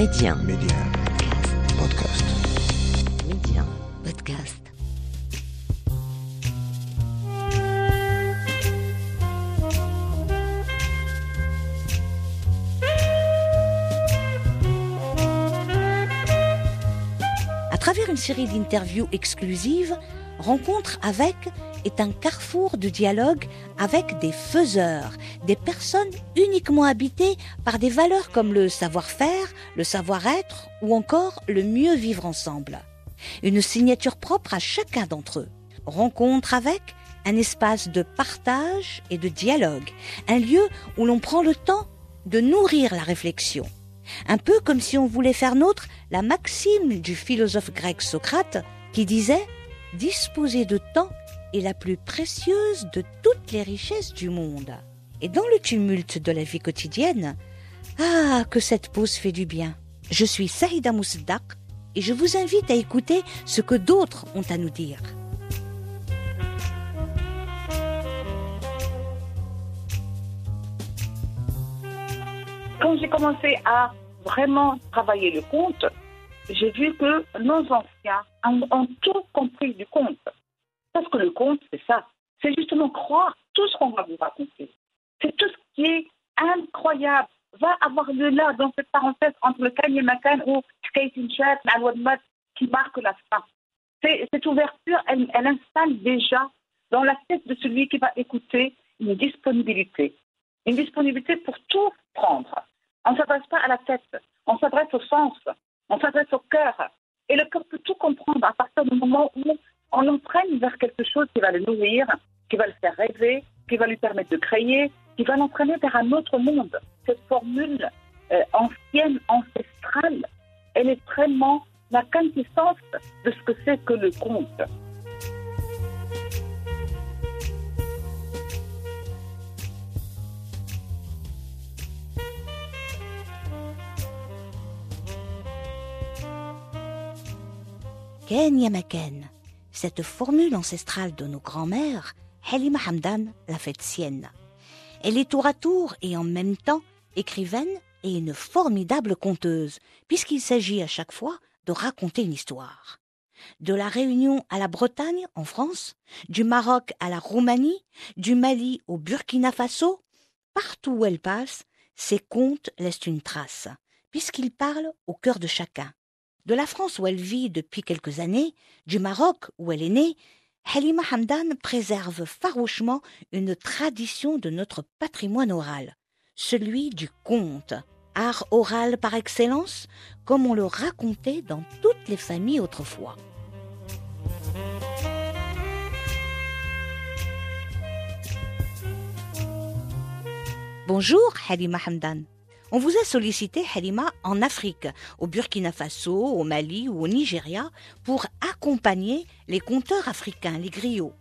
Média. Média. Podcast. Média. Podcast. À travers une série d'interviews exclusives, Rencontre avec est un carrefour de dialogue avec des faiseurs, des personnes uniquement habitées par des valeurs comme le savoir-faire, le savoir-être ou encore le mieux vivre ensemble. Une signature propre à chacun d'entre eux. Rencontre avec un espace de partage et de dialogue, un lieu où l'on prend le temps de nourrir la réflexion. Un peu comme si on voulait faire nôtre la maxime du philosophe grec Socrate qui disait Disposer de temps est la plus précieuse de toutes les richesses du monde. Et dans le tumulte de la vie quotidienne, ah, que cette pause fait du bien. Je suis Saïda Mousdak et je vous invite à écouter ce que d'autres ont à nous dire. Quand j'ai commencé à vraiment travailler le conte, j'ai vu que nos anciens ont, tout compris du conte. Parce que le conte, c'est ça. C'est justement croire tout ce qu'on va vous raconter. C'est tout ce qui est incroyable. Va avoir lieu là, dans cette parenthèse entre le Kanye Makan ou Skating Chat, la qui marque la fin. Cette ouverture, elle, elle installe déjà dans la tête de celui qui va écouter une disponibilité. Une disponibilité pour tout prendre. On ne s'adresse pas à la tête, on s'adresse au sens, on s'adresse au cœur. Et le cœur peut tout comprendre à partir du moment où on l'entraîne vers quelque chose qui va le nourrir, qui va le faire rêver, qui va lui permettre de créer, qui va l'entraîner vers un autre monde. Cette formule euh, ancienne, ancestrale, elle est vraiment la quintessence de ce que c'est que le conte. Ken Yamaken. Cette formule ancestrale de nos grands-mères, Halima Hamdan l'a faite sienne. Elle est tour à tour et en même temps écrivaine et une formidable conteuse, puisqu'il s'agit à chaque fois de raconter une histoire. De la Réunion à la Bretagne, en France, du Maroc à la Roumanie, du Mali au Burkina Faso, partout où elle passe, ses contes laissent une trace, puisqu'ils parlent au cœur de chacun. De la France où elle vit depuis quelques années, du Maroc où elle est née, Halima Hamdan préserve farouchement une tradition de notre patrimoine oral, celui du conte, art oral par excellence, comme on le racontait dans toutes les familles autrefois. Bonjour Halima Hamdan. On vous a sollicité, Halima, en Afrique, au Burkina Faso, au Mali ou au Nigeria, pour accompagner les conteurs africains, les griots.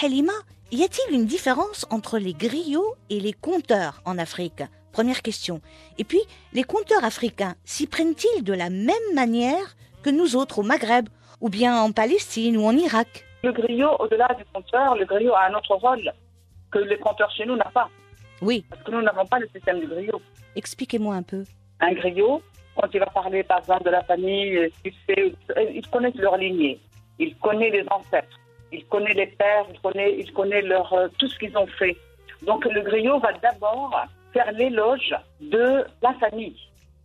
Halima, y a-t-il une différence entre les griots et les conteurs en Afrique? Première question. Et puis, les conteurs africains s'y prennent-ils de la même manière que nous autres au Maghreb, ou bien en Palestine ou en Irak? Le griot, au-delà du conteur, le griot a un autre rôle que le conteur chez nous n'a pas. Oui, Parce que nous n'avons pas le système du griot. expliquez-moi un peu. Un griot, quand il va parler par exemple de la famille, euh, ce qu'il fait, euh, il connaît leur lignée, il connaît les ancêtres, il connaît les pères, il connaît, il connaît leur, euh, tout ce qu'ils ont fait. Donc le griot va d'abord faire l'éloge de la famille.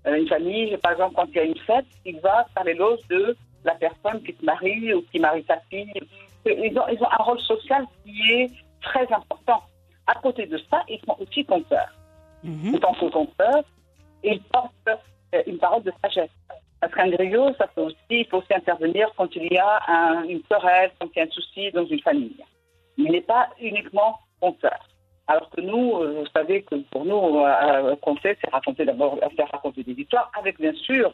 Euh, une famille, par exemple, quand il y a une fête, il va faire l'éloge de la personne qui se marie ou qui marie sa fille. Ils ont, ils ont un rôle social qui est très important. À côté de ça, ils sont aussi conteurs Mhm. en tant que conteur, il porte euh, une parole de sagesse. Parce qu'un griot, ça peut aussi, il faut aussi intervenir quand il y a un- une querelle, quand il y a un souci dans une famille. Il n'est pas uniquement conteur. Alors que nous, euh, vous savez que pour nous, euh, conter, c'est raconter d'abord, faire raconter des histoires, avec bien sûr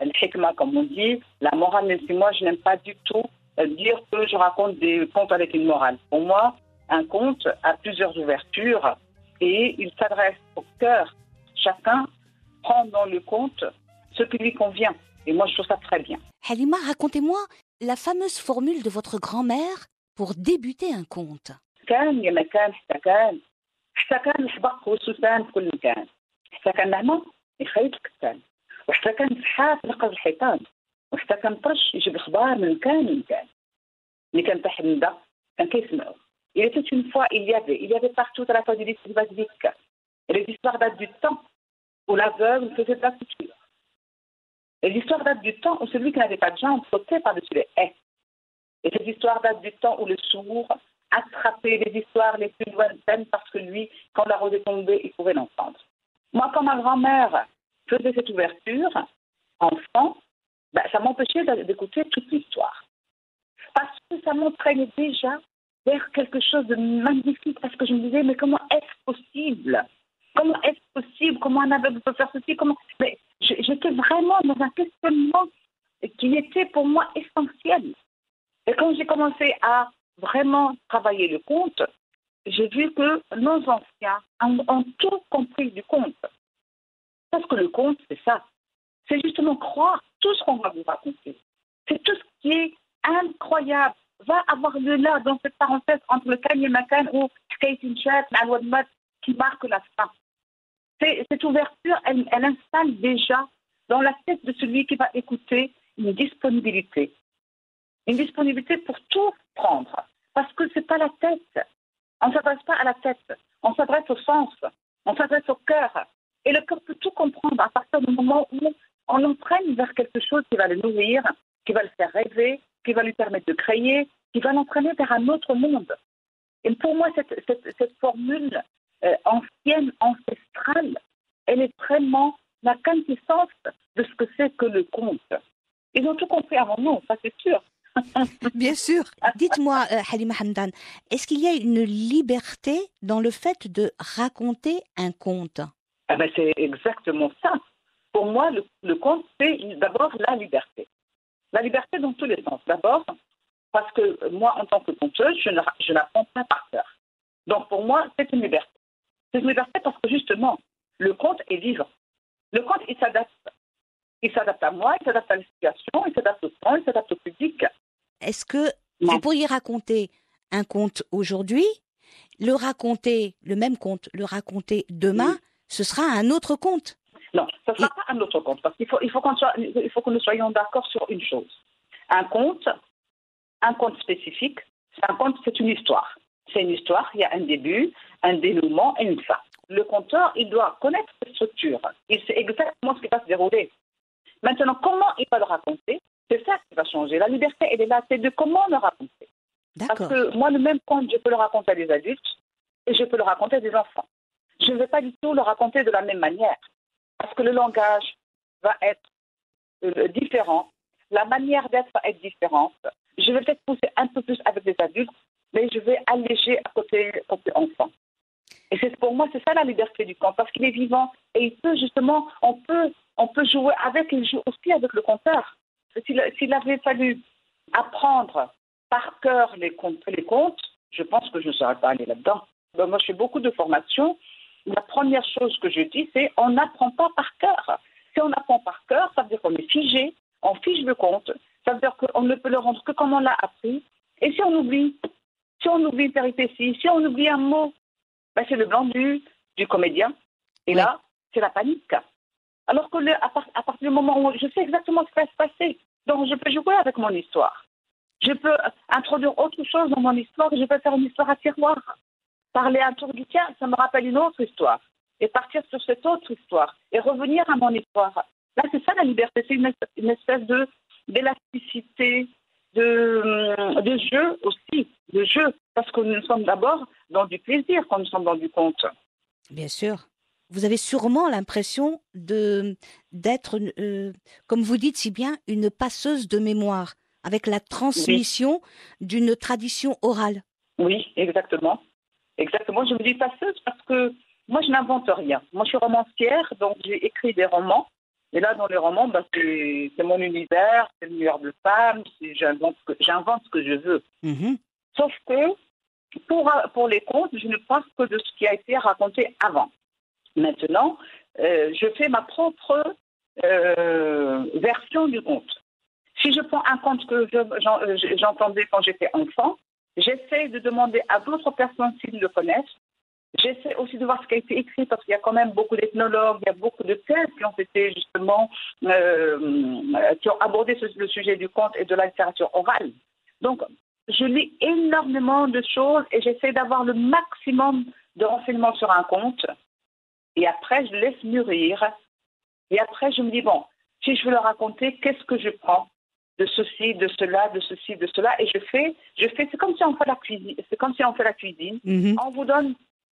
le comme on dit, la morale, même si moi, je n'aime pas du tout euh, dire que je raconte des contes avec une morale. Pour moi, un conte a plusieurs ouvertures et il s'adresse au cœur. Chacun prend dans le conte ce qui lui convient. Et moi, je trouve ça très bien. Halima, racontez-moi la fameuse formule de votre grand-mère pour débuter un conte. كان يا ما كان حتى كان حتى كان الحبق والسوسان في كل مكان حتى كان نعمة يخيط الكتان وحتى كان سحاف نقز الحيطان وحتى كان طرش يجيب اخبار من كان من كان اللي كان تحت الندى كان كيسمعوا Il était une fois, il y avait, il y avait partout à la fois des histoires basiques. Et les histoires datent du temps où l'aveugle faisait de la couture. Et l'histoire date du temps où celui qui n'avait pas de jambes sautait par-dessus les haies. Et cette histoire date du temps où le sourd attrapait les histoires les plus lointaines parce que lui, quand la rose est tombée, il pouvait l'entendre. Moi, quand ma grand-mère faisait cette ouverture, enfant, ben, ça m'empêchait d'écouter toute l'histoire. Parce que ça m'entraînait déjà vers quelque chose de magnifique, parce que je me disais, mais comment est-ce possible? Comment est-ce possible? Comment un aveugle peut faire ceci? Comment? Mais j'étais vraiment dans un questionnement qui était pour moi essentiel. Et quand j'ai commencé à vraiment travailler le conte, j'ai vu que nos anciens ont, ont, tout compris du conte. Parce que le conte, c'est ça. C'est justement croire tout ce qu'on va vous raconter. C'est tout ce qui est incroyable. Va avoir le là dans cette parenthèse entre le Kanye Makan ou Kate Chat, qui marque la fin. Cette ouverture, elle, elle installe déjà dans la tête de celui qui va écouter une disponibilité. Une disponibilité pour tout prendre. Parce que ce n'est pas la tête. On ne s'adresse pas à la tête. On s'adresse au sens. On s'adresse au cœur. Et le cœur peut tout comprendre à partir du moment où on l'entraîne vers quelque chose qui va le nourrir, qui va le faire rêver, qui va lui permettre de créer, qui va l'entraîner vers un autre monde. Et pour moi, cette, cette, cette formule euh, ancienne, ancestrale, elle est vraiment la quintessence de ce que c'est que le conte. Ils ont tout compris avant nous, ça c'est sûr. Bien sûr. Dites-moi, euh, Halima Hamdan, est-ce qu'il y a une liberté dans le fait de raconter un conte? Ah ben, C'est exactement ça. Pour moi, le, le conte, c'est d'abord la liberté. La liberté dans tous les sens. D'abord, parce que moi, en tant que conteuse, je n'apprends pas par cœur. Donc pour moi, c'est une liberté. C'est une liberté parce que justement, le conte est vivant. Le conte, il s'adapte. Il s'adapte à moi, il s'adapte à la situation, il s'adapte au temps, il s'adapte au public. Est-ce que non. vous pourriez raconter un conte aujourd'hui, le raconter, le même conte, le raconter demain, oui. ce sera un autre conte Non, ce ne sera pas un autre conte, parce qu'il faut, il faut, qu'on soit, il faut que nous soyons d'accord sur une chose. Un conte, un conte spécifique, un conte, c'est une histoire. C'est une histoire, il y a un début, un dénouement et une fin. Le conteur, il doit connaître cette structure. Il sait exactement ce qui va se dérouler. Maintenant, comment il va le raconter C'est ça qui va changer. La liberté, elle est là, c'est de comment le raconter. Parce que moi, le même conte, je peux le raconter à des adultes et je peux le raconter à des enfants. Je ne vais pas du tout le raconter de la même manière. Parce que le langage va être euh, différent, la manière d'être va être différente. Je vais peut-être pousser un peu plus avec des adultes, mais je vais alléger à côté, côté enfant. Et c'est pour moi, c'est ça la liberté du conte, parce qu'il est vivant et il peut justement, on peut, on peut jouer avec, il joue aussi avec le conteur. S'il avait fallu apprendre par cœur les contes, les je pense que je ne serais pas allé là-dedans. Donc, moi, je fais beaucoup de formations. La première chose que je dis, c'est on n'apprend pas par cœur. Si on apprend par cœur, ça veut dire qu'on est figé, on fige le conte. Ça veut dire qu'on ne peut le rendre que comme on l'a appris. Et si on oublie, si on oublie une péripétie, si on oublie un mot, ben c'est le blanc du, du comédien. Et oui. là, c'est la panique. Alors que le, à, part, à, partir du moment où je sais exactement ce qui va se passer, donc je peux jouer avec mon histoire. Je peux introduire autre chose dans mon histoire, je peux faire une histoire à tiroir. Parler un tour du tien, ça me rappelle une autre histoire. Et partir sur cette autre histoire. Et revenir à mon histoire. Là, c'est ça la liberté. C'est une, une espèce de d'élasticité, de, de jeu aussi, de jeu, parce que nous sommes d'abord dans du plaisir quand nous sommes dans du conte. Bien sûr. Vous avez sûrement l'impression de d'être, euh, comme vous dites si bien, une passeuse de mémoire, avec la transmission oui. d'une tradition orale. Oui, exactement. Exactement. Je me dis passeuse parce que moi, je n'invente rien. Moi, je suis romancière, donc j'ai écrit des romans. Et là, dans les romans, bah, c'est mon univers, c'est le meilleur de femme, j'invente ce que je veux. -hmm. Sauf que pour, pour les contes, je ne pense que de ce qui a été raconté avant. Maintenant, euh, je fais ma propre euh, version du conte. Si je prends un conte que j'entendais je, quand j'étais enfant, j'essaie de demander à d'autres personnes s'ils le connaissent J'essaie aussi de voir ce qui a été écrit parce qu'il y a quand même beaucoup d'ethnologues, il y a beaucoup de thèses qui ont été justement, euh, qui ont abordé le sujet du conte et de la littérature orale. Donc, je lis énormément de choses et j'essaie d'avoir le maximum de renseignements sur un conte. Et après, je laisse mûrir. Et après, je me dis, bon, si je veux le raconter, qu'est-ce que je prends? De ceci, de cela, de ceci, de cela, et je fais, je fais, c'est comme si on fait la cuisine, c'est comme si on fait la cuisine. Mhm. On vous donne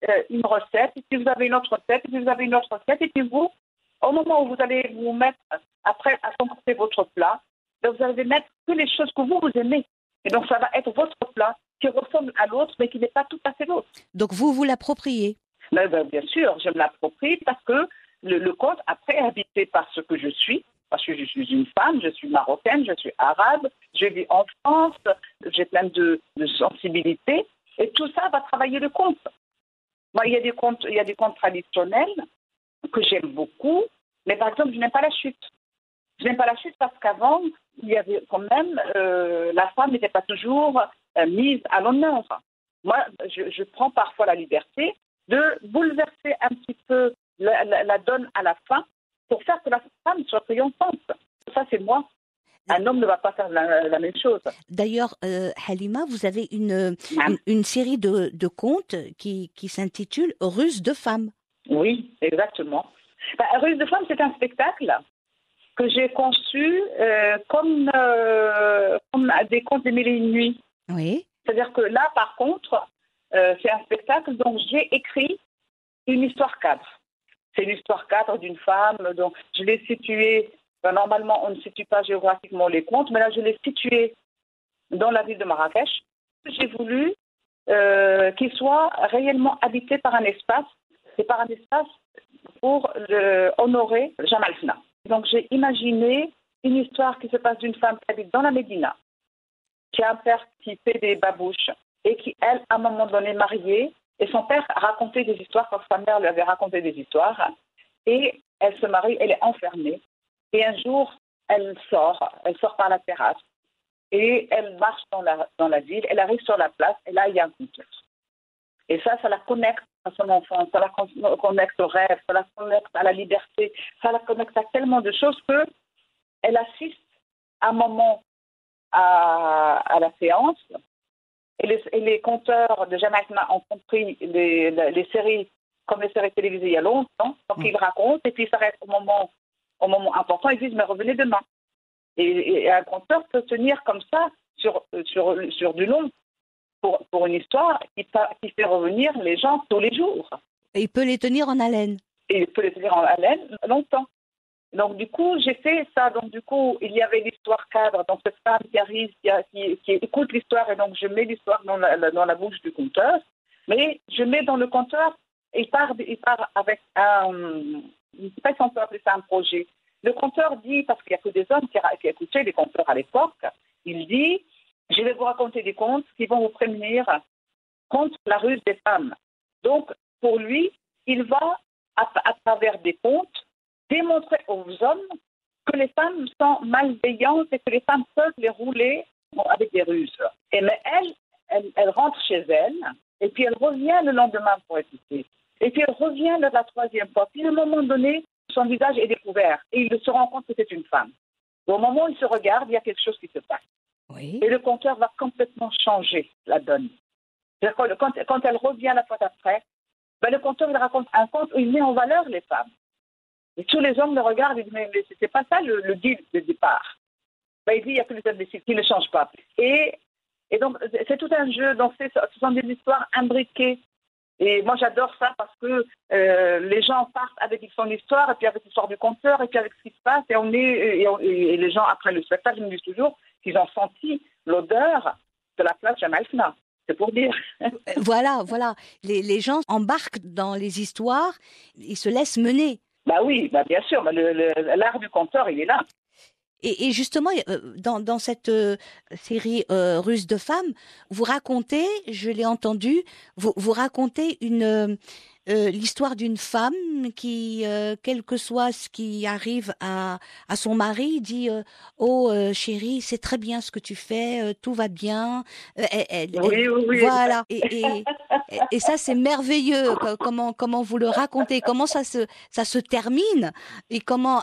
euh, une recette, et puis vous avez une autre recette, et puis vous avez une autre recette, et puis vous, au moment où vous allez vous mettre, après à composer votre plat, ben, vous allez mettre que les choses que vous, vous aimez. Et donc, ça va être votre plat qui ressemble à l'autre, mais qui n'est pas tout à fait l'autre. Donc vous vous l'appropriez. Mais ben, bien sûr, je me l'approprie parce que le, le conte, après, est habité par ce que je suis, parce que je suis une femme, je suis marocaine, je suis arabe, je vis en France, j'ai plein de, de sensibilité, et tout ça va travailler le conte. Moi, il y a des contes, il y a des contes traditionnels que j'aime beaucoup, mais par exemple, je n'aime pas la chute. Je n'aime pas la chute parce qu'avant, il y avait quand même, euh, la femme n'était pas toujours euh, mise à l'honneur. Moi, je, prends parfois la liberté de bouleverser un petit peu la donne à la fin pour faire que la femme soit triomphante. Ça, c'est moi. Un homme ne va pas faire la, la même chose. D'ailleurs, euh, Halima, vous avez une, Ah. une, une série de, de contes qui, qui s'intitule Ruse de femmes. Oui, exactement. Bah, Ruse de femme, c'est un spectacle que j'ai conçu euh, comme, euh, comme des contes des mille et une nuits. Oui. C'est-à-dire que là, par contre, c'est un spectacle dont j'ai écrit une histoire cadre. C'est l'histoire cadre d'une femme. Donc, je l'ai située. ben, normalement, on ne situe pas géographiquement les contes, mais là, je l'ai située dans la ville de Marrakech. J'ai voulu euh, qu'il soit réellement habité par un espace, et par un espace pour honorer Jamal Fna. Donc, j'ai imaginé une histoire qui se passe d'une femme qui habite dans la Médina, qui a un père qui fait des babouches et qui, elle, à un moment donné, mariée, et son père racontait des histoires quand sa mère lui avait raconté des histoires, et elle se marie, elle est enfermée, et un jour, elle sort, elle sort par la terrasse, et elle marche dans la, dans la ville, elle arrive sur la place, et là, il y a un conteur. Et ça, ça la connecte à son enfant, ça la con- connecte au rêve, ça la connecte à la liberté, ça la connecte à tellement de choses que elle assiste un moment à la séance. Et les, et les compteurs de Jamaïcain ont compris les, les, les séries comme les séries télévisées il y a longtemps. Donc Mm. ils racontent et puis ils s'arrêtent au moment, au moment important. Ils disent mais revenez demain. Et, et un compteur peut tenir comme ça sur, sur, sur du long pour, pour une histoire qui, qui fait revenir les gens tous les jours. Et il peut les tenir en haleine. Et il peut les tenir en haleine longtemps. Donc, du coup, j'ai fait ça. Donc, du coup, il y avait l'histoire cadre. Donc, cette femme qui arrive, qui, écoute l'histoire, et donc je mets l'histoire dans la, bouche du conteur. Mais je mets dans le conteur, il part, il part avec un. Je ne sais pas si on peut appeler ça un projet. Le conteur dit, parce qu'il n'y a que des hommes qui, qui écoutaient les conteurs à l'époque, il dit Je vais vous raconter des contes qui vont vous prévenir contre la ruse des femmes. Donc, pour lui, il va, à travers des contes, démontrer aux hommes que les femmes sont malveillantes et que les femmes peuvent les rouler avec des ruses. Et mais elle, elle, elle rentre chez elle, et puis elle revient le lendemain pour écouter. Et puis elle revient la troisième fois. Puis à un moment donné, son visage est découvert et il se rend compte que c'est une femme. Au moment où il se regarde, il y a quelque chose qui se passe. Oui. Et le compteur va complètement changer la donne. Quand elle revient la fois d'après, ben le compteur il raconte un conte où il met en valeur les femmes. Et tous les hommes le regardent et disent Mais, mais c'était pas ça le, le deal de départ. Ben, il dit Il n'y a que les imbéciles qui ne changent pas. Et, donc, c'est tout un jeu. Donc, ce sont des histoires imbriquées. Et moi, j'adore ça parce que euh, les gens partent avec son histoire, et puis avec l'histoire du conteur, et puis avec ce qui se passe. Et, les gens, après le spectacle, me disent toujours qu'ils ont senti l'odeur de la place Jamal Fna. C'est pour dire. Voilà, voilà. Les, les gens embarquent dans les histoires, ils se laissent mener. Bah oui, bah bien sûr, bah l'art du conteur, il est là. Et, et justement, euh, dans, dans cette euh, série euh, russe de femmes, vous racontez, je l'ai entendu, vous, vous racontez une, euh, euh, l'histoire d'une femme qui, euh, quel que soit ce qui arrive à, à son mari, dit euh, Oh chérie, c'est très bien ce que tu fais, tout va bien. oui, oui, oui, Voilà. Et, et, et ça, c'est merveilleux. Comment, comment vous le racontez Comment ça se, ça se termine Et comment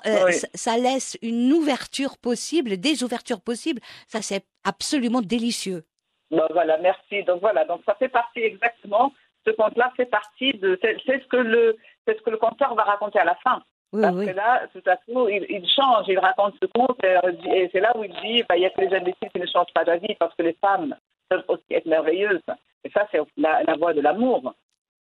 ça laisse une ouverture possible, des ouvertures possibles Ça, c'est absolument délicieux. Bon, voilà, merci. Donc voilà, donc ça fait partie exactement ce conte-là fait partie de. C'est ce que le, c'est ce que le conteur va raconter à la fin. Parce que là, tout à coup, il, change, il raconte ce conte et, c'est là où il dit bah, il y a que les imbéciles qui ne changent pas d'avis parce que les femmes peuvent aussi être merveilleuses. Et ça, c'est la, la voie de l'amour.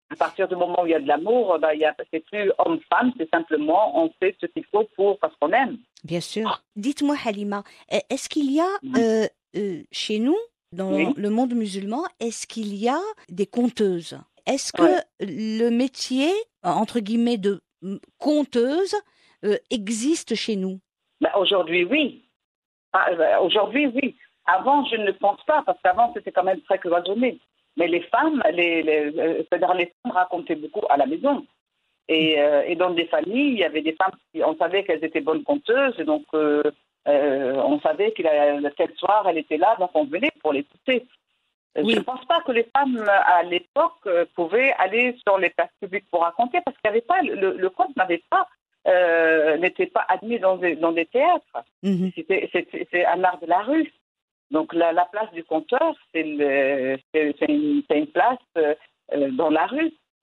À partir du moment où il y a de l'amour, bah, c'est plus homme-femme, c'est simplement on fait ce qu'il faut pour parce qu'on aime. Bien sûr. Dites-moi, Halima, est-ce qu'il y a euh, euh, chez nous dans le monde musulman, est-ce qu'il y a des conteuses? Est-ce que le métier, entre guillemets, de conteuse euh, existe chez nous? Ben, Aujourd'hui, oui. Ah, ben, aujourd'hui, oui. Avant, je ne pense pas, parce qu'avant, c'était quand même très cloisonné. Mais les femmes, les, les, euh, c'est-à-dire les femmes racontaient beaucoup à la maison. Et, euh, et, dans des familles, il y avait des femmes, qui, on savait qu'elles étaient bonnes conteuses, et donc euh, on savait que tel soir, elle était là, donc on venait pour l'écouter. Euh, je ne pense pas que les femmes à l'époque euh, pouvaient aller sur les places publiques pour raconter parce qu'il avait pas le, le conte n'avait pas n'était pas admis dans des, dans des théâtres. Mhm. C'est un art de la rue. Donc la, la place du conteur, c'est une, une, place dans la rue.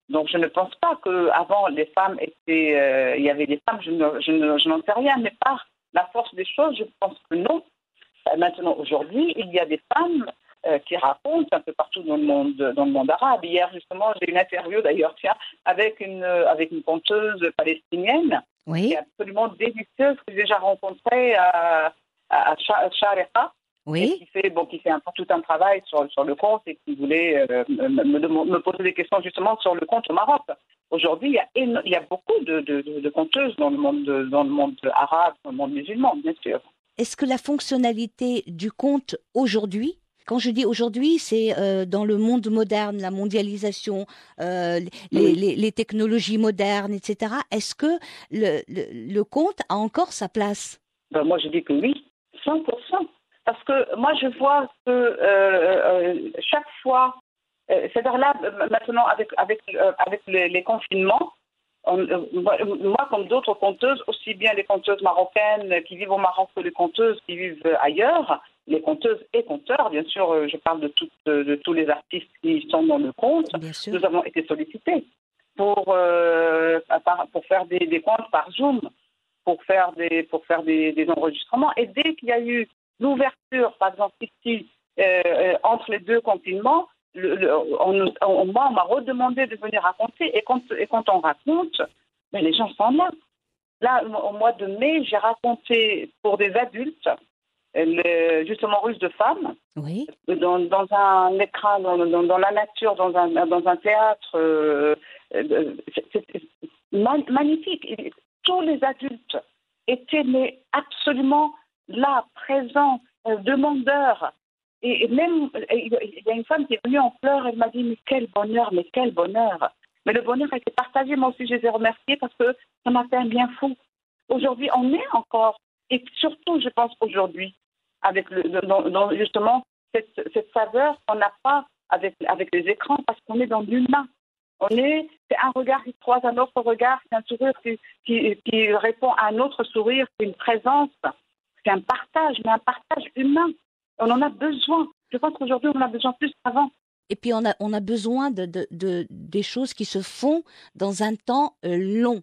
Donc je ne pense pas qu'avant les femmes étaient, il y avait des femmes, je, je, je n'en sais rien, mais pas la force des choses, je pense que non. Euh, maintenant, aujourd'hui, il y a des femmes euh, qui racontent un peu partout dans le monde, dans le monde arabe. Hier, justement, j'ai une interview d'ailleurs, tiens, avec une, avec une conteuse palestinienne oui. qui est absolument délicieuse que j'ai déjà rencontrée à, à, Oui. qui fait, bon, qui fait un, tout un travail sur, sur le compte et qui voulait euh, me, me, poser des questions justement sur le compte au Maroc. Aujourd'hui, il y a, il y a beaucoup de, de, de, conteuses dans le, monde, dans le monde arabe, dans le monde musulman, bien sûr. Est-ce que la fonctionnalité du compte aujourd'hui, quand je dis aujourd'hui, c'est euh, dans le monde moderne, la mondialisation, euh, les, les, les, technologies modernes, etc. Est-ce que le, le, le, compte a encore sa place? Ben Moi, je dis que oui, 100%. Parce que moi, je vois que euh, chaque fois euh, c'est-à-dire là, maintenant, avec, avec, euh, avec les, confinements, euh, moi, comme d'autres conteuses, aussi bien les conteuses marocaines qui vivent au Maroc que les conteuses qui vivent ailleurs, les conteuses et conteurs, bien sûr, je parle de, de, tous les artistes qui sont dans le compte, nous avons été sollicités pour, pour faire des, des, comptes par Zoom, pour faire des, pour faire des, des enregistrements. Et dès qu'il y a eu l'ouverture, par exemple ici, entre les deux confinements, on, on, m'a redemandé de venir raconter. Et quand, et quand on raconte, mais les gens sont là. Là, au mois de mai, j'ai raconté pour des adultes, le, justement russe de femmes, oui. dans, dans, un écran, dans, dans, la nature, dans un, dans un théâtre. Euh, euh magnifique. tous les adultes étaient mais absolument là, présents, euh, demandeurs et même, il y a une femme qui est venue en pleurs, elle m'a dit, mais quel bonheur, mais quel bonheur. Mais le bonheur a été partagé, moi aussi je les ai remerciés parce que ça m'a fait un bien fou. Aujourd'hui, on est encore, et surtout, je pense aujourd'hui, avec le, justement cette, cette saveur qu'on n'a pas avec, avec les écrans parce qu'on est dans l'humain. On est, c'est un regard qui croise un autre regard, c'est un sourire qui, qui, qui répond à un autre sourire, c'est une présence, c'est un partage, mais un partage humain. On en a besoin. Je pense qu'aujourd'hui, on en a besoin plus qu'avant. Et puis, on a, on a besoin de, de, de, des choses qui se font dans un temps euh, long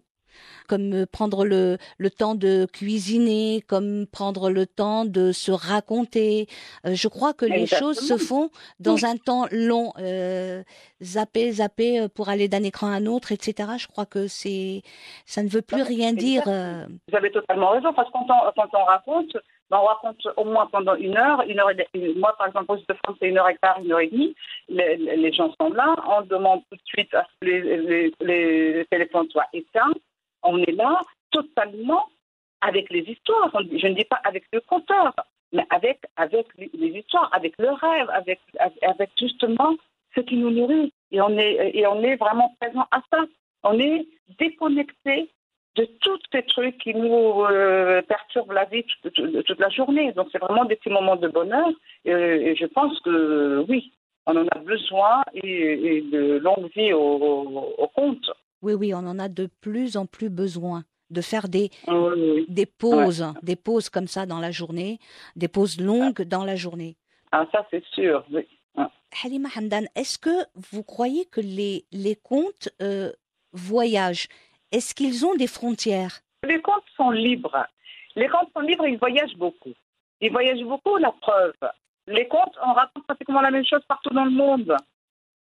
comme euh, prendre le, le temps de cuisiner, comme prendre le temps de se raconter. Euh, je crois que les choses se font dans un temps long. Euh, zapper, zapper pour aller d'un écran à un autre, etc. Je crois que c'est, ça ne veut plus rien dire. Vous avez totalement raison, parce que quand on, quand on raconte, ben, on raconte au moins pendant une heure, une heure et moi par exemple au de France c'est une heure et quart, une heure et demie, les, les, gens sont là, on demande tout de suite à ce que les, les, les téléphones soient éteints, on est là totalement avec les histoires. Je ne dis pas avec le conteur, mais avec, les histoires, avec le rêve, avec, justement ce qui nous nourrit. et on est, et vraiment présent à ça. On est déconnecté de tous ces trucs qui nous euh, perturbent la vie toute, la journée. Donc c'est vraiment des petits moments de bonheur. Et, je pense que oui, on en a besoin et, et de longue vie au, au, au compte. Oui, oui, on en a de plus en plus besoin de faire des, Oui, oui. des pauses, des pauses comme ça dans la journée, des pauses longues dans la journée. Ah, ça c'est sûr. oui. Halima Hamdan, est-ce que vous croyez que les, les contes euh, voyagent? Est-ce qu'ils ont des frontières? Les comptes sont libres. Les comptes sont libres, ils voyagent beaucoup. Ils voyagent beaucoup, la preuve. Les comptes, on raconte pratiquement la même chose partout dans le monde.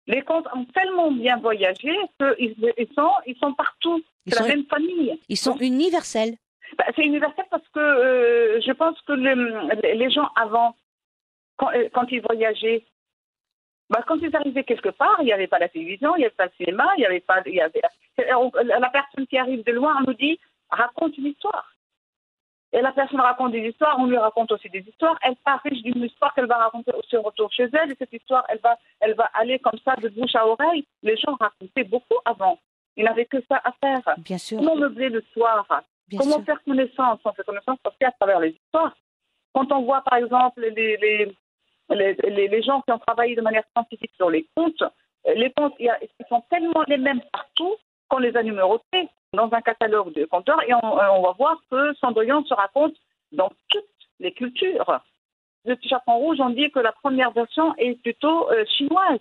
Les comptes ont tellement bien voyagé qu'ils ils sont, ils sont partout. C'est sont, la même famille. ils sont universels. Bah, c'est universel parce que euh, je pense que le- les gens avant, quand, euh, quand ils voyageaient, bah, quand ils arrivaient quelque part, il n'y avait pas la télévision, il n'y avait pas le cinéma, il n'y avait pas. Il y avait, on- la personne qui arrive de loin on nous dit raconte une histoire. Et la personne raconte des histoires, on lui raconte aussi des histoires. Elle part riche d'une histoire qu'elle va raconter aussi au retour chez elle. Et cette histoire, elle va, elle va aller comme ça de bouche à oreille. Les gens racontaient beaucoup avant. Ils n'avaient que ça à faire. Bien sûr, Comment meubler le soir bien Comment sûr. faire connaissance? On fait connaissance parce qu'à travers les histoires. Quand on voit, par exemple, les, les, les, les- gens qui ont travaillé de manière scientifique sur les comptes, euh, les a- ils sont tellement les mêmes partout qu'on les a numérotés dans un catalogue de compteurs et on, euh, on va voir que Cendrillon se raconte dans toutes les cultures. Le petit chaperon rouge, on dit que la première version est plutôt euh, chinoise.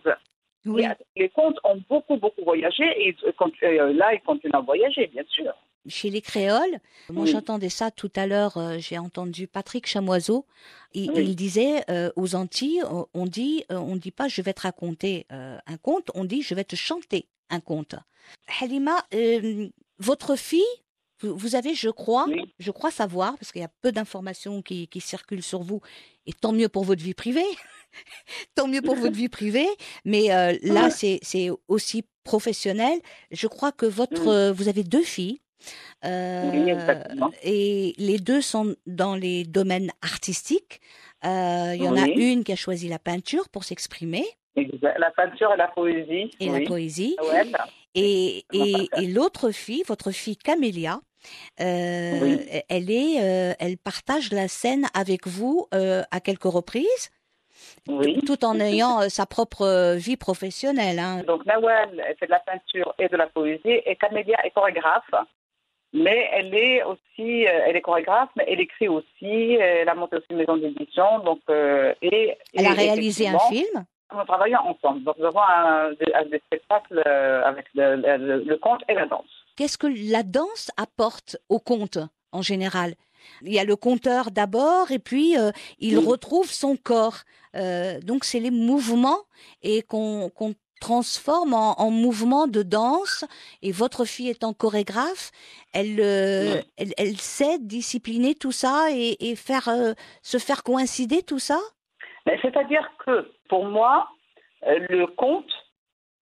Oui. Les comptes ont beaucoup, beaucoup voyagé et euh, là, ils continuent à voyager, bien sûr. Chez les créoles, moi j'entendais ça tout à l'heure, euh, j'ai entendu Patrick Chamoiseau, il, Oui. il disait euh, aux Antilles, on, dit, euh, on dit pas je vais te raconter euh, un conte, on dit je vais te chanter un conte. Halima, euh, votre fille, vous, avez, je crois, Oui. je crois savoir, parce qu'il y a peu d'informations qui, qui circulent sur vous, et tant mieux pour votre vie privée, tant mieux pour votre vie privée, mais euh, là Ouais. c'est aussi professionnel. Je crois que votre, euh, vous avez deux filles. euh, Oui, et les deux sont dans les domaines artistiques. Euh, Il y en a une qui a choisi la peinture pour s'exprimer. La peinture et la poésie. et la poésie. Ouais, là. Et, l'autre fille, votre fille Camélia, euh, Oui. elle est, euh, elle partage la scène avec vous euh, à quelques reprises, Oui. tout en ayant sa propre vie professionnelle. Hein. Donc Nawal, elle fait de la peinture et de la poésie, et Camélia est chorégraphe. Mais elle est aussi, elle est chorégraphe, mais elle écrit aussi, elle a monté aussi une maison d'édition, donc et Elle a réalisé un film? Nous travaillons ensemble, donc nous avons un, un- des spectacles euh, avec le, le, le conte et la danse. Qu'est-ce que la danse apporte au conte en général? Il y a le conteur d'abord et puis euh, il Oui. retrouve son corps. Euh, donc c'est les mouvements et qu'on transforme en, en mouvement de danse. Et votre fille étant chorégraphe, elle, euh, Oui. elle, elle sait discipliner tout ça et, et faire se faire coïncider tout ça? Mais C'est-à-dire que pour moi, euh, le conte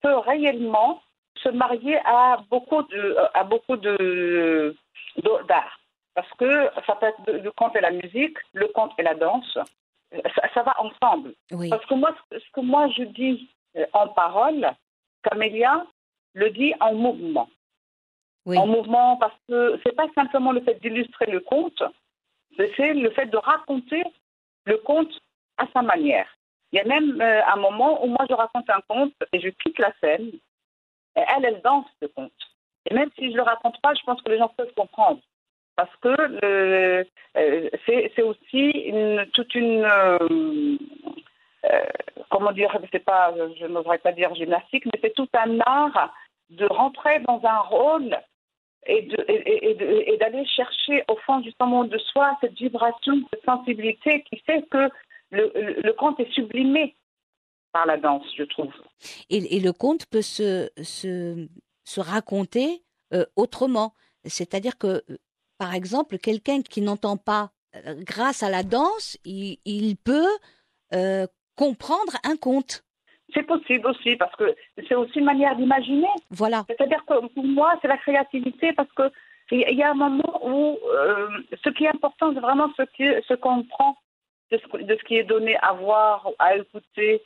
peut réellement se marier à beaucoup de, à beaucoup de d'art. Parce que ça peut être le- conte et la musique, le conte et la danse, ça, ça va ensemble. Oui, Parce que moi, ce que moi je dis euh, en parole, Camélia le dit en mouvement. oui, En mouvement parce que c'est pas simplement le fait d'illustrer le conte, c'est le fait de raconter le conte à sa manière. Il y a même euh, un moment où moi je raconte un conte et je quitte la scène et elle, elle danse ce conte. Et même si je le raconte pas, je pense que les gens peuvent comprendre. Parce que le- euh, c'est aussi toute une euh, euh, comment dire, pas, je n'oserais pas dire gymnastique, mais c'est tout un art de rentrer dans un rôle et d'aller chercher au fond justement de soi cette vibration, cette sensibilité qui fait que le, conte est sublimé par la danse, je trouve. et, et le conte peut se, se, se raconter euh, autrement. C'est-à-dire que, euh, par exemple, quelqu'un qui n'entend pas, euh, grâce à la danse, il, il peut euh, comprendre un conte. C'est possible aussi parce que c'est aussi une manière d'imaginer. Voilà, C'est-à-dire que pour moi, c'est la créativité parce que il y a un moment où ce qui est important, c'est vraiment ce qui- ce qu'on prend de ce, de ce qui est donné à voir, à écouter.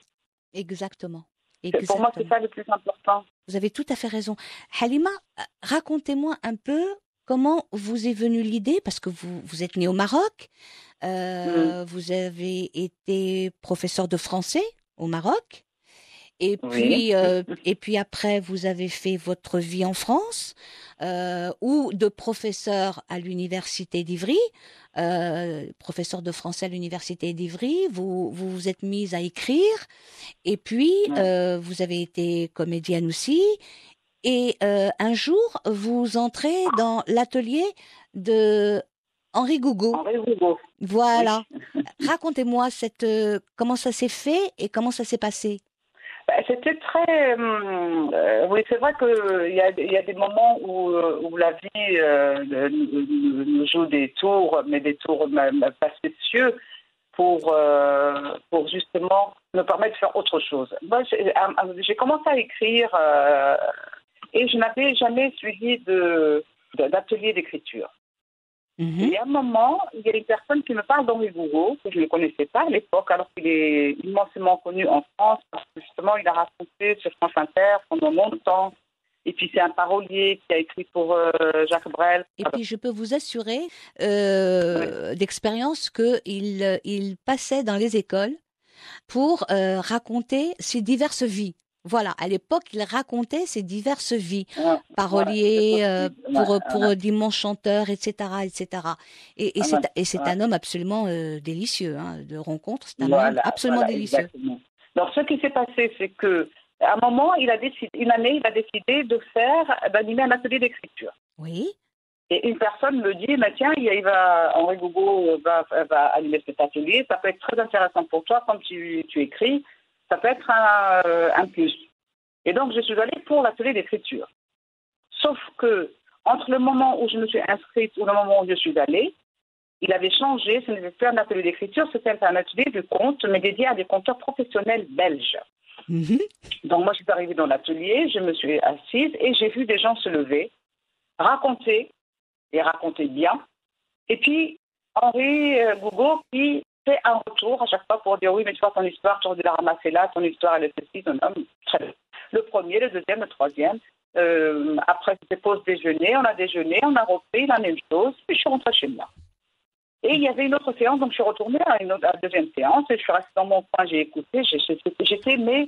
exactement. Pour moi, c'est ça le plus important. Vous avez tout à fait raison. Halima, racontez-moi un peu comment vous est venue l'idée, parce que vous, vous êtes né au Maroc, euh, Mm. vous avez été professeur de français au Maroc, et puis, euh, et puis après, vous avez fait votre vie en France, euh, ou de professeur à l'université d'Ivry, euh, professeur de français à l'université d'Ivry, vous, vous vous êtes mise à écrire, et puis Ouais. euh, vous avez été comédienne aussi, et euh, un jour, vous entrez dans l'atelier de Henri Gougo. Henri Roubaud. Voilà. Racontez-moi cette euh, comment ça s'est fait et comment ça s'est passé. Ben, C'était très. hum, euh, oui, c'est vrai qu'il y a, y a des moments où, euh, où la vie euh, nous, joue des tours, mais des tours facétieux pour, euh, pour justement nous permettre de faire autre chose. Moi, j'ai euh, commencé à écrire euh, et je n'avais jamais suivi de- d'atelier d'écriture. Il y a un moment, il y a une personne qui me parle d'Henri Gouraud, que je ne connaissais pas à l'époque, alors qu'il est immensément connu en France, parce que justement, il a raconté sur France Inter pendant longtemps. Et puis, c'est un parolier qui a écrit pour euh, Jacques Brel. Et puis je peux vous assurer euh, d'expérience que il euh, il passait dans les écoles pour euh, raconter ses diverses vies. Voilà, à l'époque, il racontait ses diverses vies. Ouais, parolier voilà, euh, pour dimanche chanteur etc etc et, et Ah c'est un homme absolument euh, délicieux hein, de rencontre c'est un homme absolument délicieux exactement. Donc, ce qui s'est passé, c'est que à un moment, il a décidé, une année, il a décidé de faire, d'animer un atelier d'écriture. oui Et une personne me dit, mais tiens, il va, Henri Gougo va, va animer cet atelier, ça peut être très intéressant pour toi, comme tu, tu écris, ça peut être un, euh, un plus. Et donc, je suis allée pour l'atelier d'écriture. Sauf que, entre le moment où je me suis inscrite ou le moment où je suis allée, il avait changé, ce n'était plus un atelier d'écriture, c'était un atelier de conte, mais dédié à des conteurs professionnels belges. Mhm. Donc moi, je suis arrivée dans l'atelier, je me suis assise et j'ai vu des gens se lever, raconter, et raconter bien. Et puis, Henri euh, Gougo qui fait un retour à chaque fois pour dire oui, mais tu vois, ton histoire, tu aurais dû la ramasser là, ton histoire, elle est ceci, ton homme. Très bien. Le premier, le deuxième, le troisième. Euh, après, c'était pause déjeuner, on a déjeuné, on a repris la même chose, puis je suis rentrée chez moi. Et il y avait une autre séance, donc je suis retournée à une à la deuxième séance, et je suis restée dans mon coin, j'ai écouté, j'étais, mais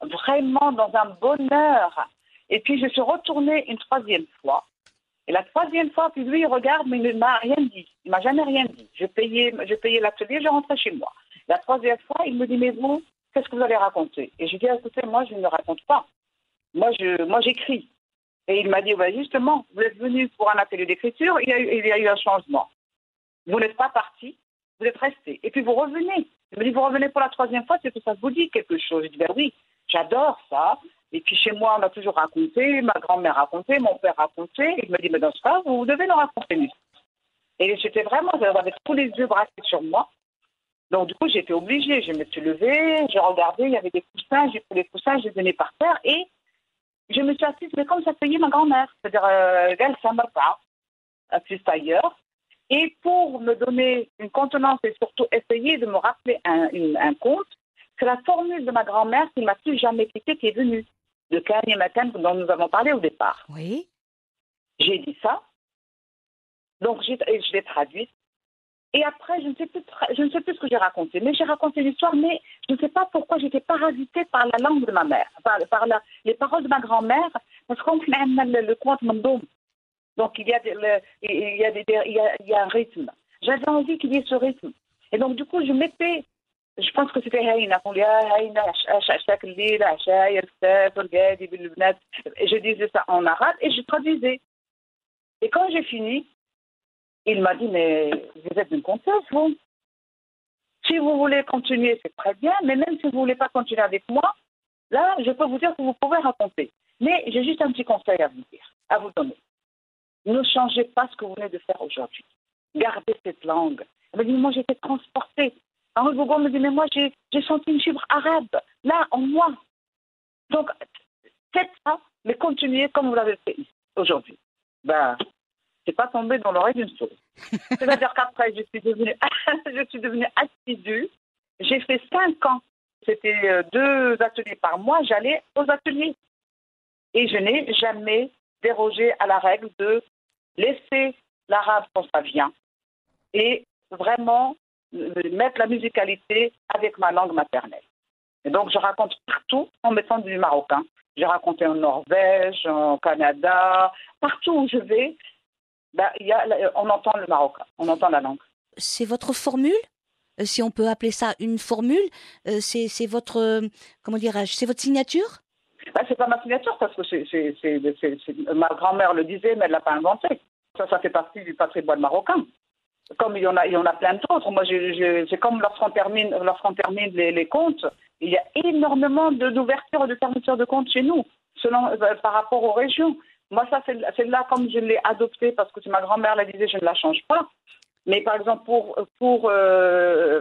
vraiment dans un bonheur. Et puis je suis retournée une troisième fois. Et la troisième fois, puis lui, il regarde, mais il ne m'a rien dit. Il m'a jamais rien dit. Je payais, je payais l'atelier, je rentrais chez moi. La troisième fois, il me dit, mais vous, qu'est-ce que vous allez raconter? Et je dis, écoutez, moi, je ne raconte pas. Moi, je, moi, j'écris. Et il m'a dit, bah, justement, vous êtes venu pour un atelier d'écriture, il il y a eu un changement. Vous n'êtes pas parti, vous êtes resté. Et puis vous revenez. Il me dit, vous revenez pour la troisième fois, c'est que ça vous dit quelque chose. Je dis, ben oui, j'adore ça. Et puis chez moi, on a toujours raconté, ma grand-mère racontait, mon père racontait. Il me dit, mais dans ce cas, vous devez le raconter. lui. Et j'étais vraiment, j'avais tous les yeux braqués sur moi. Donc du coup, j'étais obligée. Je me suis levée, j'ai regardé, il y avait des coussins, j'ai pris les coussins, je les ai mis par terre et je me suis assise, mais comme ça payait ma grand-mère. C'est-à-dire, euh, elle, ça m'a pas assise ailleurs. Et pour me donner une contenance et surtout essayer de me rappeler un, une- un conte, c'est la formule de ma grand-mère qui m'a plus jamais quitté qui est venue, de Kanye Matin dont nous avons parlé au départ. oui J'ai dit ça, donc je l'ai traduite. Et après, je ne, sais plus, je ne sais plus ce que j'ai raconté, mais j'ai raconté l'histoire, mais je ne sais pas pourquoi j'étais parasitée par la langue de ma mère, par, par la- les paroles de ma grand-mère, parce qu'on le, le conte Mandoum. Donc il y a, des- le- il y a, des- il y a, il y a un rythme. J'avais envie qu'il y ait ce rythme. Et donc du coup, je mettais, Ah, Haïna, Ash- Ash- chaque lille, Achaï, Elstef, Olgadi, Bilbnat. Et je disais ça en arabe et je traduisais. Et quand j'ai fini, il m'a dit, mais vous êtes une conteuse, vous. Si vous voulez continuer, c'est très bien, mais même si vous voulez pas continuer avec moi, là, je peux vous dire que vous pouvez raconter. Mais j'ai juste un petit conseil à vous dire, à vous donner. Ne changez pas ce que vous venez de faire aujourd'hui. Gardez cette langue. Elle m'a dit, moi, j'étais transportée. Henri Gougon me dit, mais moi, j'ai senti une fibre arabe, là, en moi. Donc, faites ça, mais continuez comme vous l'avez fait aujourd'hui. Ben, c'est pas tombé dans l'oreille d'une souris. C'est-à-dire qu'après, je suis devenue, je suis devenue assidue. J'ai fait cinq ans c'était euh, deux ateliers par mois, j'allais aux ateliers. Et je n'ai jamais dérogé à la règle de laisser l'arabe quand ça vient et vraiment mettre la musicalité avec ma langue maternelle. Et donc, je raconte partout en mettant du marocain. J'ai raconté en Norvège, en Canada, partout où je vais, il y a, on entend le marocain, on entend la langue. C'est votre formule? Euh, Si on peut appeler ça une formule, euh, c'est votre, euh, comment dirais-je, c'est votre signature? Ben, c'est pas ma signature parce que c'est, ma grand-mère le disait, mais elle l'a pas inventé. Ça, ça fait partie du patrimoine marocain. Comme il y en a, il y en a plein d'autres. Moi, c'est comme lorsqu'on termine, lorsqu'on termine les, comptes, il y a énormément d'ouvertures et de fermetures de comptes chez nous, selon, euh, par rapport aux régions. Moi, ça, c'est, là comme je l'ai adopté parce que ma grand-mère la disait, je ne la change pas. Mais par exemple, pour, pour euh,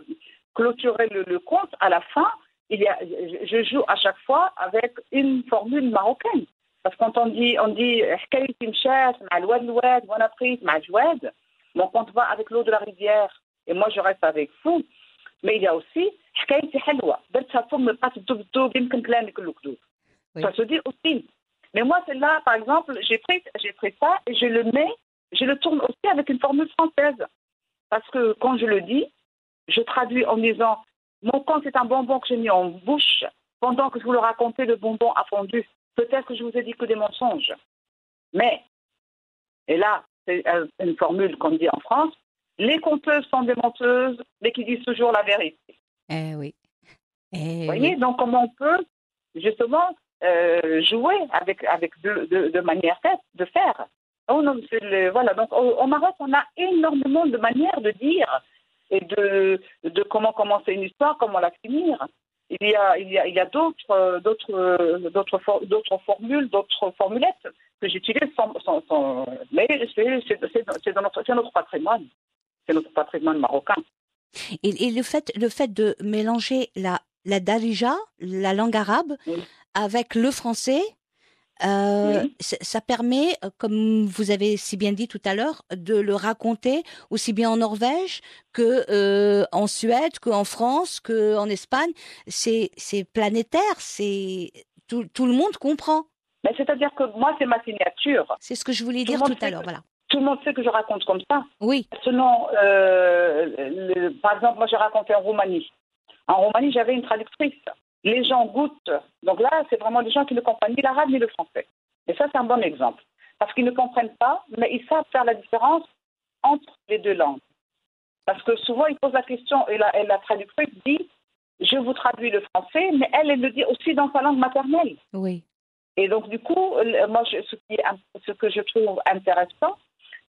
clôturer le, compte, à la fin, il y a, je joue à chaque fois avec une formule marocaine. Parce que quand on dit, on dit, mon compte va avec l'eau de la rivière. Et moi, je reste avec vous. Mais il y a aussi, ça se dit aussi. Mais moi, celle-là, par exemple, j'ai pris, j'ai pris ça et je le mets, je le tourne aussi avec une formule française. Parce que quand je le dis, je traduis en disant Mon compte est un bonbon que j'ai mis en bouche pendant que je vous le racontais, le bonbon a fondu. Peut-être que je vous ai dit que des mensonges. Mais, et là, c'est euh, une formule qu'on dit en France les conteuses sont des menteuses, mais qui disent toujours la vérité. Eh oui. Eh Vous oui. voyez, donc comment on peut justement euh, jouer avec, avec deux, deux, deux manières de faire. Oh le- voilà, donc au, au Maroc, on a énormément de manières de dire et de, de comment commencer une histoire, comment la finir. Il y a, il y a, il y a d'autres, euh, d'autres, euh, d'autres, d'autres formules, d'autres formulettes que j'utilise sans, sans, sans- mais c'est, c'est, c'est, c'est dans notre, c'est notre patrimoine. C'est notre patrimoine marocain. Et, et le fait, le fait de mélanger la, la darija, la langue arabe, Oui. avec le français, euh, Oui. ça permet, comme vous avez si bien dit tout à l'heure, de le raconter aussi bien en Norvège que euh, en Suède, qu'en France, qu'en Espagne. C'est planétaire, c'est tout, tout le monde comprend. Mais c'est-à-dire que moi, c'est ma signature. C'est ce que je voulais Tout dire tout à l'heure. Voilà. Tout le monde sait que je raconte comme ça. Oui, Selon, euh, le- par exemple, moi j'ai raconté en Roumanie. En Roumanie, j'avais une traductrice. Les gens goûtent. Donc là, c'est vraiment des gens qui ne comprennent ni l'arabe ni le français. Et ça, c'est un bon exemple. Parce qu'ils ne comprennent pas, mais ils savent faire la différence entre les deux langues. Parce que souvent, ils posent la question et la, et la traductrice dit Je vous traduis le français, mais elle, elle le dit aussi dans sa langue maternelle. oui. Et donc, du coup, moi, je- ce, qui ce que je trouve intéressant,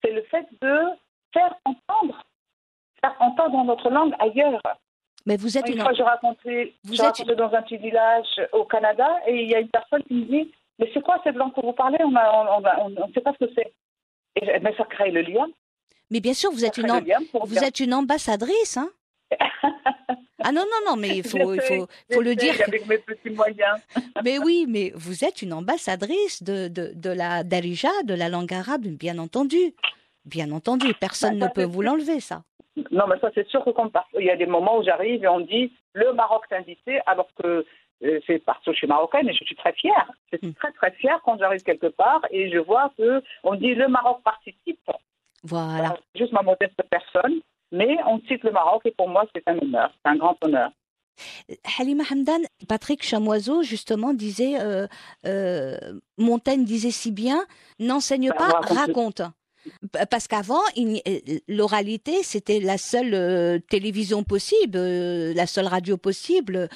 c'est le fait de faire entendre, faire entendre notre langue ailleurs. Mais vous êtes Une une. fois, je racontais, Vous je êtes racontais dans un petit village au Canada et il y a une personne qui me dit Mais c'est quoi cette langue que vous parlez? On ne sait pas ce que c'est. Mais ça crée le lien. Mais bien sûr, vous êtes une. Vous êtes une ambassadrice, hein Ah non, non, non, mais il faut, il faut, faut le dire. Avec mes petits moyens. Mais oui, mais vous êtes une ambassadrice de, de, de la darija, de la langue arabe, bien entendu. Bien entendu, personne Bah, ne peut vous l'enlever, ça. Non, mais ça, c'est sûr que quand il y a des moments où j'arrive et on dit le Maroc invité, alors que euh, c'est parce que je suis marocaine et je suis très fière. Je suis Mm. très, très fière quand j'arrive quelque part et je vois que on dit le Maroc participe. Voilà. Juste ma modeste personne, mais on cite le Maroc et pour moi, c'est un honneur, c'est un grand honneur. Halima Hamdan, Patrick Chamoiseau, justement, disait, euh, euh, Montaigne disait si bien, n'enseigne Bah, pas, raconte. raconte. Parce qu'avant, euh, l'oralité, c'était la seule euh, télévision possible, euh, la seule radio possible.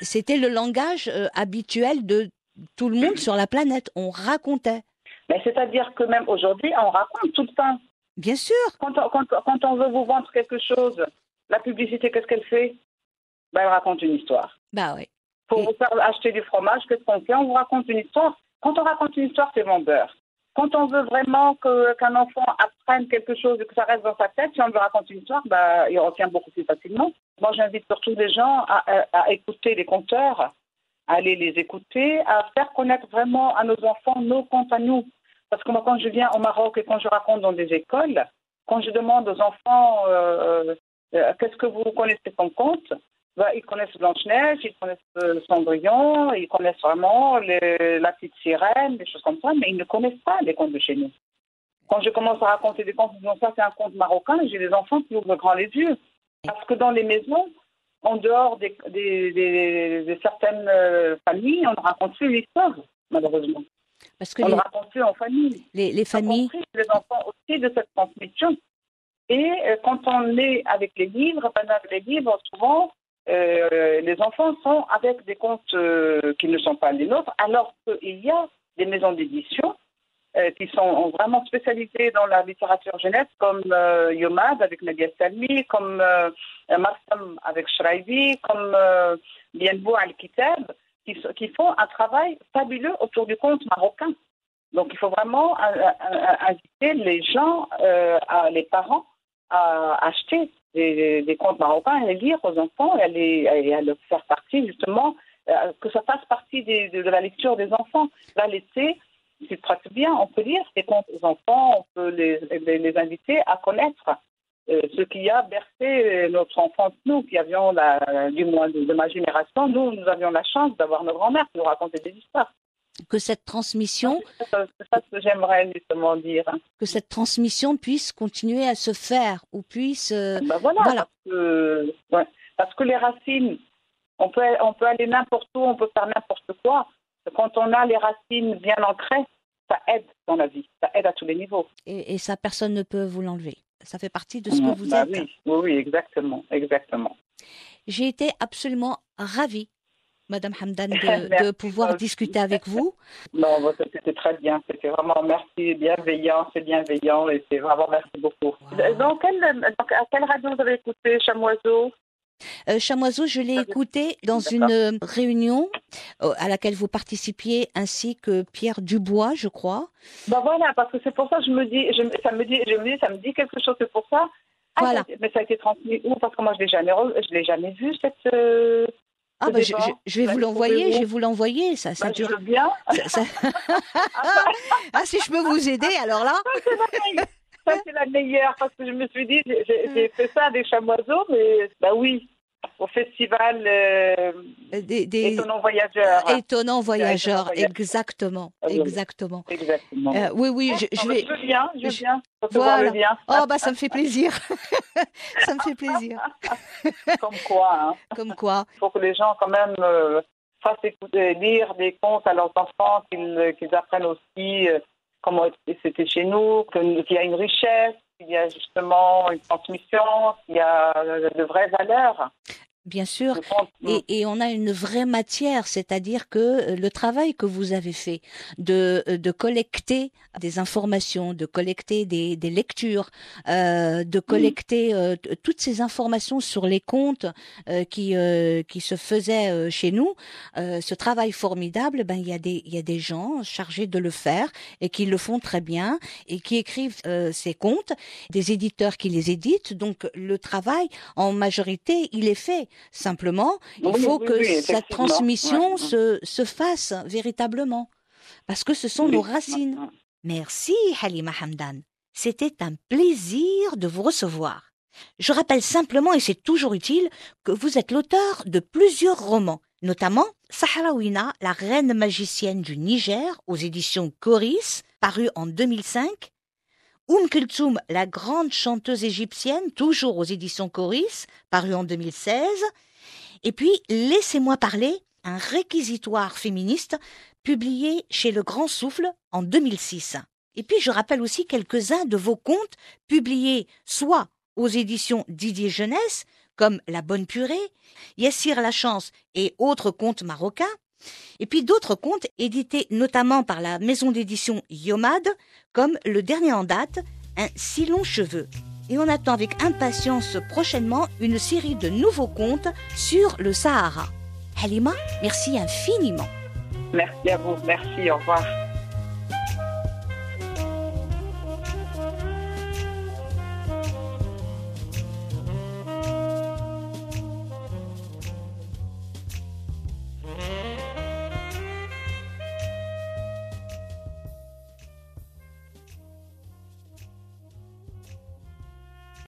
C'était le langage euh, habituel de tout le monde sur la planète. On racontait. Mais c'est-à-dire que même aujourd'hui, on raconte tout le temps. Bien sûr. Quand on, quand, quand on veut vous vendre quelque chose, la publicité, qu'est-ce qu'elle fait? Ben, Elle raconte une histoire. Bah oui. Pour Et- vous faire acheter du fromage, qu'est-ce qu'on fait? On vous raconte une histoire. Quand on raconte une histoire, c'est vendeur. Quand on veut vraiment que- qu'un enfant apprenne quelque chose et que ça reste dans sa tête, si on lui raconte une histoire, bah, il retient beaucoup plus facilement. Moi, j'invite surtout les gens à, écouter les conteurs, à aller les écouter, à faire connaître vraiment à nos enfants nos contes à nous. Parce que moi, quand je viens au Maroc et quand je raconte dans des écoles, quand je demande aux enfants euh, euh, qu'est-ce que vous connaissez comme conte, bah, ils connaissent Blanche-Neige, ils connaissent euh, Cendrillon, ils connaissent vraiment les- la petite sirène, des choses comme ça, mais ils ne connaissent pas les contes de chez nous. Quand je commence à raconter des contes, ils disent ça c'est un conte marocain, j'ai des enfants qui ouvrent grand les yeux. Parce que dans les maisons, en dehors des, des- des- de certaines euh, familles, on ne raconte plus l'histoire, malheureusement. Parce que On les, raconte plus en famille. les, les familles, les enfants aussi de cette transmission. Et euh, quand on est avec les livres, pendant les livres, souvent, euh, les enfants sont avec des contes euh, qui ne sont pas les nôtres, alors qu'il y a des maisons d'édition euh, qui sont vraiment spécialisées dans la littérature jeunesse, comme Yomad avec Nadia Salmi, comme Marsam avec Shraibi, comme Bienbou Al-Kitab, qui, font un travail fabuleux autour du conte marocain. Donc il faut vraiment inviter les gens, les parents, à acheter des, contes marocains et les lire aux enfants et à, les, faire partie justement, euh, que ça fasse partie de, la lecture des enfants. Là, l'été, c'est très bien, on peut lire des contes aux enfants, on peut les, les, inviter à connaître euh, ce qui a bercé euh, notre enfance, nous qui avions, la, du moins de, de ma génération, nous, nous avions la chance d'avoir nos grands-mères qui nous racontaient des histoires. Que cette transmission, C'est ça, c'est ça ce que j'aimerais justement dire. que cette transmission puisse continuer à se faire ou puisse. euh, Ben voilà, Voilà. Parce, que, ouais. Parce que les racines, on peut, on peut aller n'importe où, on peut faire n'importe quoi. Quand on a les racines bien ancrées, ça aide dans la vie, ça aide à tous les niveaux. et, et ça, personne ne peut vous l'enlever. Ça fait partie de ce que vous Bah êtes. oui, oui, oui, exactement, exactement. J'ai été absolument ravie, Madame Hamdan, de, pouvoir discuter avec vous. Non, c'était très bien, c'était vraiment merci, bienveillant, c'est bienveillant et c'est vraiment merci beaucoup. Wow. Dans quelle, dans- à quelle radio vous avez écouté Chamoiseau? Euh, Chamoiseau, je l'ai bien. écouté dans une euh, réunion euh, à laquelle vous participiez, ainsi que Pierre Dubois, je crois. Ben voilà, parce que c'est pour ça que je me dis, je, ça me dit, je me dis, ça me dit quelque chose, c'est pour ça. Ah, Voilà. mais ça a été transmis où? Parce que moi, je l'ai jamais, re- je l'ai jamais vu cette. euh, Ah, bah, je, vais bah, vous le l'envoyer, je vais vous l'envoyer. Ça, ça bah, dure. bien. ça- ça- ah, si je peux vous aider, alors là. Ça, c'est la meilleure, parce que je me suis dit, j'ai- fait ça avec Chamoiseau, mais bah oui, au festival euh, Des, des Étonnant Voyageur. étonnants voyageurs, voyageurs. exactement, Ah oui, exactement. Exactement. Euh, oui, oui, je, je vais. je bien, je recevoir Voilà. le lien. Oh, bah, ça me fait plaisir. ça me fait plaisir. Comme quoi, hein. Comme quoi. Il faut que les gens, quand même, euh, fassent écouter, lire des contes à leurs enfants, qu'ils qu'ils apprennent aussi euh, comment c'était chez nous, qu'il y a une richesse, qu'il y a justement une transmission, qu'il y a de vraies valeurs. Bien sûr. Et, et on a une vraie matière, c'est-à-dire que euh, le travail que vous avez fait de, euh, de collecter des informations, de collecter des, des lectures, euh, de collecter euh, t- toutes ces informations sur les comptes euh, qui, euh, qui se faisaient chez nous, euh, ce travail formidable, ben il y a des il y a des gens chargés de le faire et qui le font très bien et qui écrivent euh, ces comptes, des éditeurs qui les éditent. Donc le travail en majorité il est fait. Simplement, il faut oui, que oui, cette transmission Ouais. se, se fasse véritablement. Parce que ce sont nos racines. Merci Halima Hamdan. C'était un plaisir de vous recevoir. Je rappelle simplement, et c'est toujours utile, que vous êtes l'auteur de plusieurs romans, notamment Sahraouina, la reine magicienne du Niger, aux éditions Coris, paru en 2005, Oum Kulthum, la grande chanteuse égyptienne, toujours aux éditions Coris, paru en 2016, et puis Laissez-moi parler, un réquisitoire féministe, publié chez Le Grand Souffle en 2006. Et puis je rappelle aussi quelques-uns de vos contes publiés soit aux éditions Didier Jeunesse, comme La Bonne Purée, Yassir la Chance et autres contes marocains, et puis d'autres contes édités notamment par la maison d'édition Yomad, comme le dernier en date, Un si long cheveu. Et on attend avec impatience prochainement une série de nouveaux contes sur le Sahara. Halima, merci infiniment. Merci à vous, merci, au revoir.